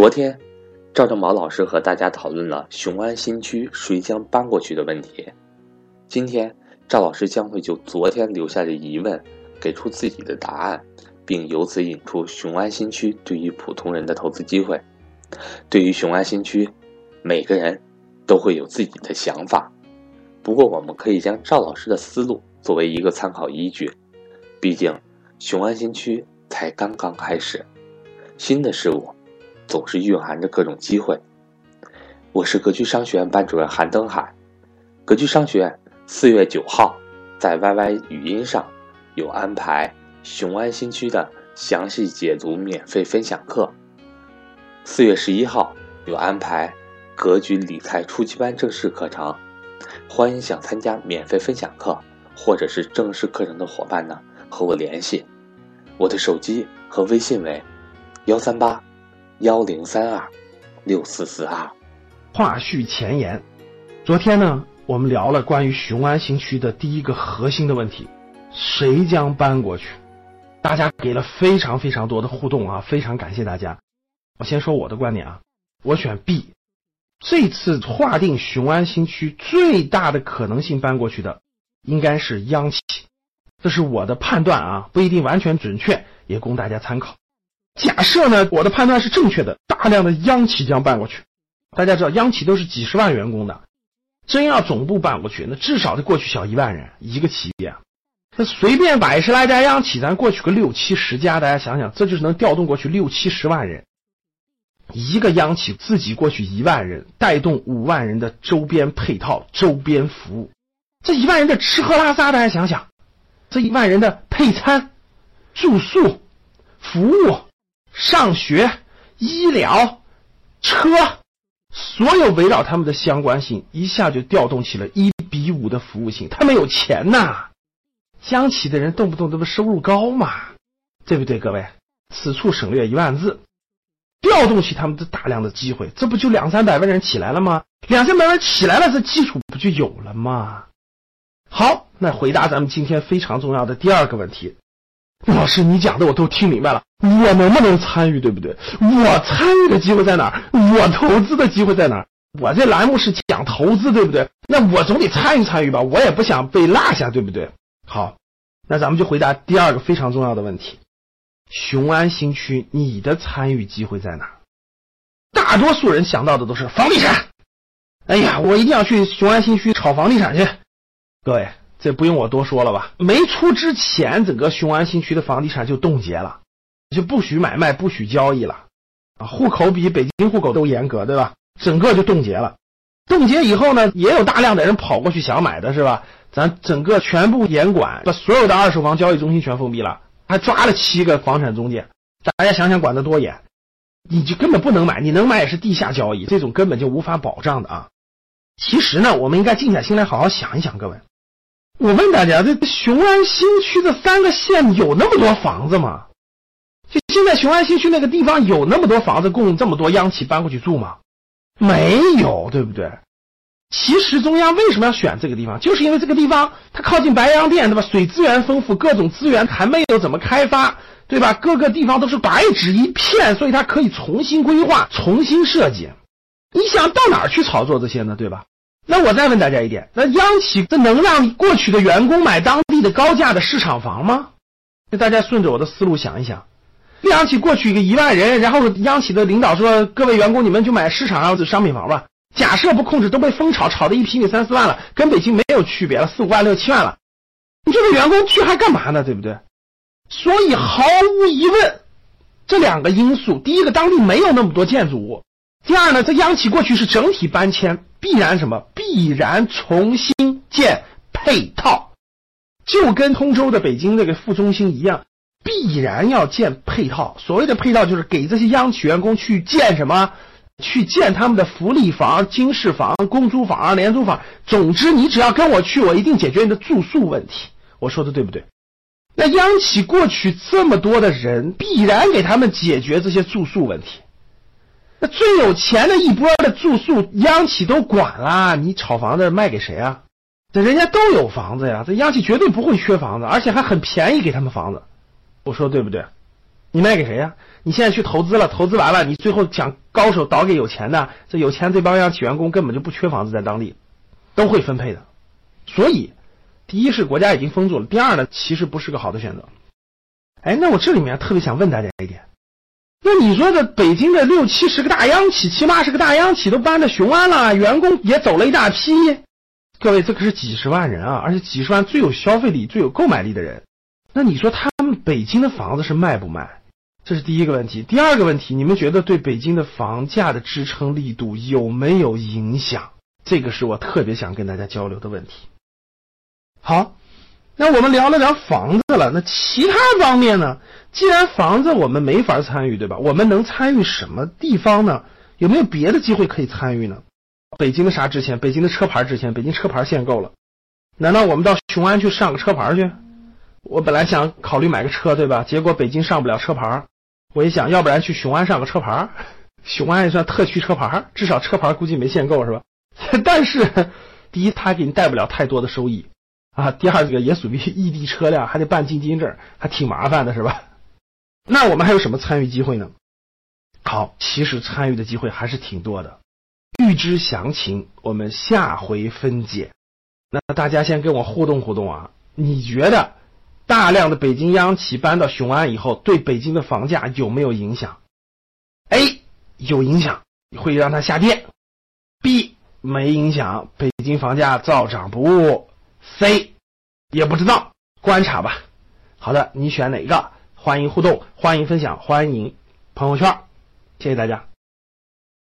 昨天，赵正宝老师和大家讨论了雄安新区谁将搬过去的问题。今天，赵老师将会就昨天留下的疑问，给出自己的答案，并由此引出雄安新区对于普通人的投资机会。对于雄安新区，每个人都会有自己的想法。不过，我们可以将赵老师的思路作为一个参考依据。毕竟，雄安新区才刚刚开始，新的事物总是蕴含着各种机会。我是格局商学院班主任韩登海。格局商学院四月九号在 YY 语音上有安排雄安新区的详细解读免费分享课。四月十一号有安排格局理财初级班正式课程。欢迎想参加免费分享课或者是正式课程的伙伴呢，和我联系。我的手机和微信为幺三八幺零三二六四四二。话续前言，昨天呢，我们聊了关于雄安新区的第一个核心的问题：谁将搬过去？大家给了非常非常多的互动啊，非常感谢大家。我先说我的观点啊，我选 B。这次划定雄安新区最大的可能性搬过去的，应该是央企，这是我的判断啊，不一定完全准确，也供大家参考。假设呢，我的判断是正确的，大量的央企将搬过去。大家知道，央企都是几十万员工的，真要总部搬过去，那至少得过去小一万人一个企业。那随便百十来家央企，咱过去个六七十家，大家想想，这就是能调动过去六七十万人。一个央企自己过去一万人，带动五万人的周边配套、周边服务。这一万人的吃喝拉撒，大家想想，这一万人的配餐、住宿、服务、上学、医疗、车，所有围绕他们的相关性，一下就调动起了一比五的服务性。他们有钱呐，央企的人动不动这不收入高嘛，对不对？各位，此处省略一万字。调动起他们的大量的机会，这不就两三百万人起来了吗？两三百万人起来了，这基础不就有了吗？好，那回答咱们今天非常重要的第二个问题，老师，你讲的我都听明白了，我能不能参与，对不对？我参与的机会在哪儿？我投资的机会在哪儿？我这栏目是讲投资，对不对？那我总得参与参与吧，我也不想被落下，对不对？好，那咱们就回答第二个非常重要的问题。雄安新区，你的参与机会在哪儿？大多数人想到的都是房地产。哎呀，我一定要去雄安新区炒房地产去。各位，这不用我多说了吧？没出之前，整个雄安新区的房地产就冻结了，就不许买卖，不许交易了。啊，户口比北京户口都严格，对吧？整个就冻结了。冻结以后呢，也有大量的人跑过去想买的是吧？咱整个全部严管，把所有的二手房交易中心全封闭了。还抓了七个房产中介，大家想想管得多严，你就根本不能买，你能买也是地下交易，这种根本就无法保障的啊。其实呢，我们应该静下心来好好想一想，各位，我问大家，这雄安新区的三个县有那么多房子吗？就现在雄安新区那个地方有那么多房子供这么多央企搬过去住吗？没有，对不对？其实中央为什么要选这个地方？就是因为这个地方它靠近白洋淀，对吧？水资源丰富，各种资源还没有怎么开发，对吧？各个地方都是白纸一片，所以它可以重新规划、重新设计。你想到哪儿去炒作这些呢？对吧？那我再问大家一点：那央企这能让过去的员工买当地的高价的市场房吗？那大家顺着我的思路想一想，央企过去一个一万人，然后央企的领导说：“各位员工，你们就买市场上的商品房吧。”假设不控制，都被风炒炒的一平米三四万了，跟北京没有区别了，四五万六七万了。你这个员工去还干嘛呢？对不对？所以毫无疑问，这两个因素：第一个，当地没有那么多建筑物；第二呢，这央企过去是整体搬迁，必然什么？必然重新建配套，就跟通州的北京那个副中心一样，必然要建配套。所谓的配套，就是给这些央企员工去建什么？去建他们的福利房、经适房、公租房、廉租房。总之，你只要跟我去，我一定解决你的住宿问题。我说的对不对？那央企过去这么多的人，必然给他们解决这些住宿问题。那最有钱的一波的住宿，央企都管了。你炒房子卖给谁啊？这人家都有房子呀，这央企绝对不会缺房子，而且还很便宜给他们房子。我说对不对？你卖给谁呀？你现在去投资了，投资完了，你最后想。高手倒给有钱的，这有钱这帮央企员工根本就不缺房子在当地，都会分配的。所以，第一是国家已经封住了，第二呢，其实不是个好的选择。哎，那我这里面特别想问大家一点，那你说这北京的六七十个大央企，七八十个大央企都搬到雄安了，员工也走了一大批，各位这可是几十万人啊，而且几十万最有消费力、最有购买力的人，那你说他们北京的房子是卖不卖？这是第一个问题。第二个问题，你们觉得对北京的房价的支撑力度有没有影响？这个是我特别想跟大家交流的问题。好。那我们聊了聊房子了，那其他方面呢？既然房子我们没法参与，对吧？我们能参与什么地方呢？有没有别的机会可以参与呢？北京的啥值钱？北京的车牌值钱？北京车牌限购了，难道我们到雄安去上个车牌去？我本来想考虑买个车，对吧？结果北京上不了车牌，我一想，要不然去雄安上个车牌，雄安也算特区车牌，至少车牌估计没限购，是吧？但是，第一，他给你带不了太多的收益。啊，第二个也属于异地车辆，还得办进京证，还挺麻烦的，是吧？那我们还有什么参与机会呢？好，其实参与的机会还是挺多的。预知详情，我们下回分解。那大家先跟我互动互动啊！你觉得大量的北京央企搬到雄安以后，对北京的房价有没有影响？A 有影响，会让它下跌；B 没影响，北京房价照涨不误。C，也不知道，观察吧。好的，你选哪个？欢迎互动，欢迎分享，欢迎朋友圈。谢谢大家。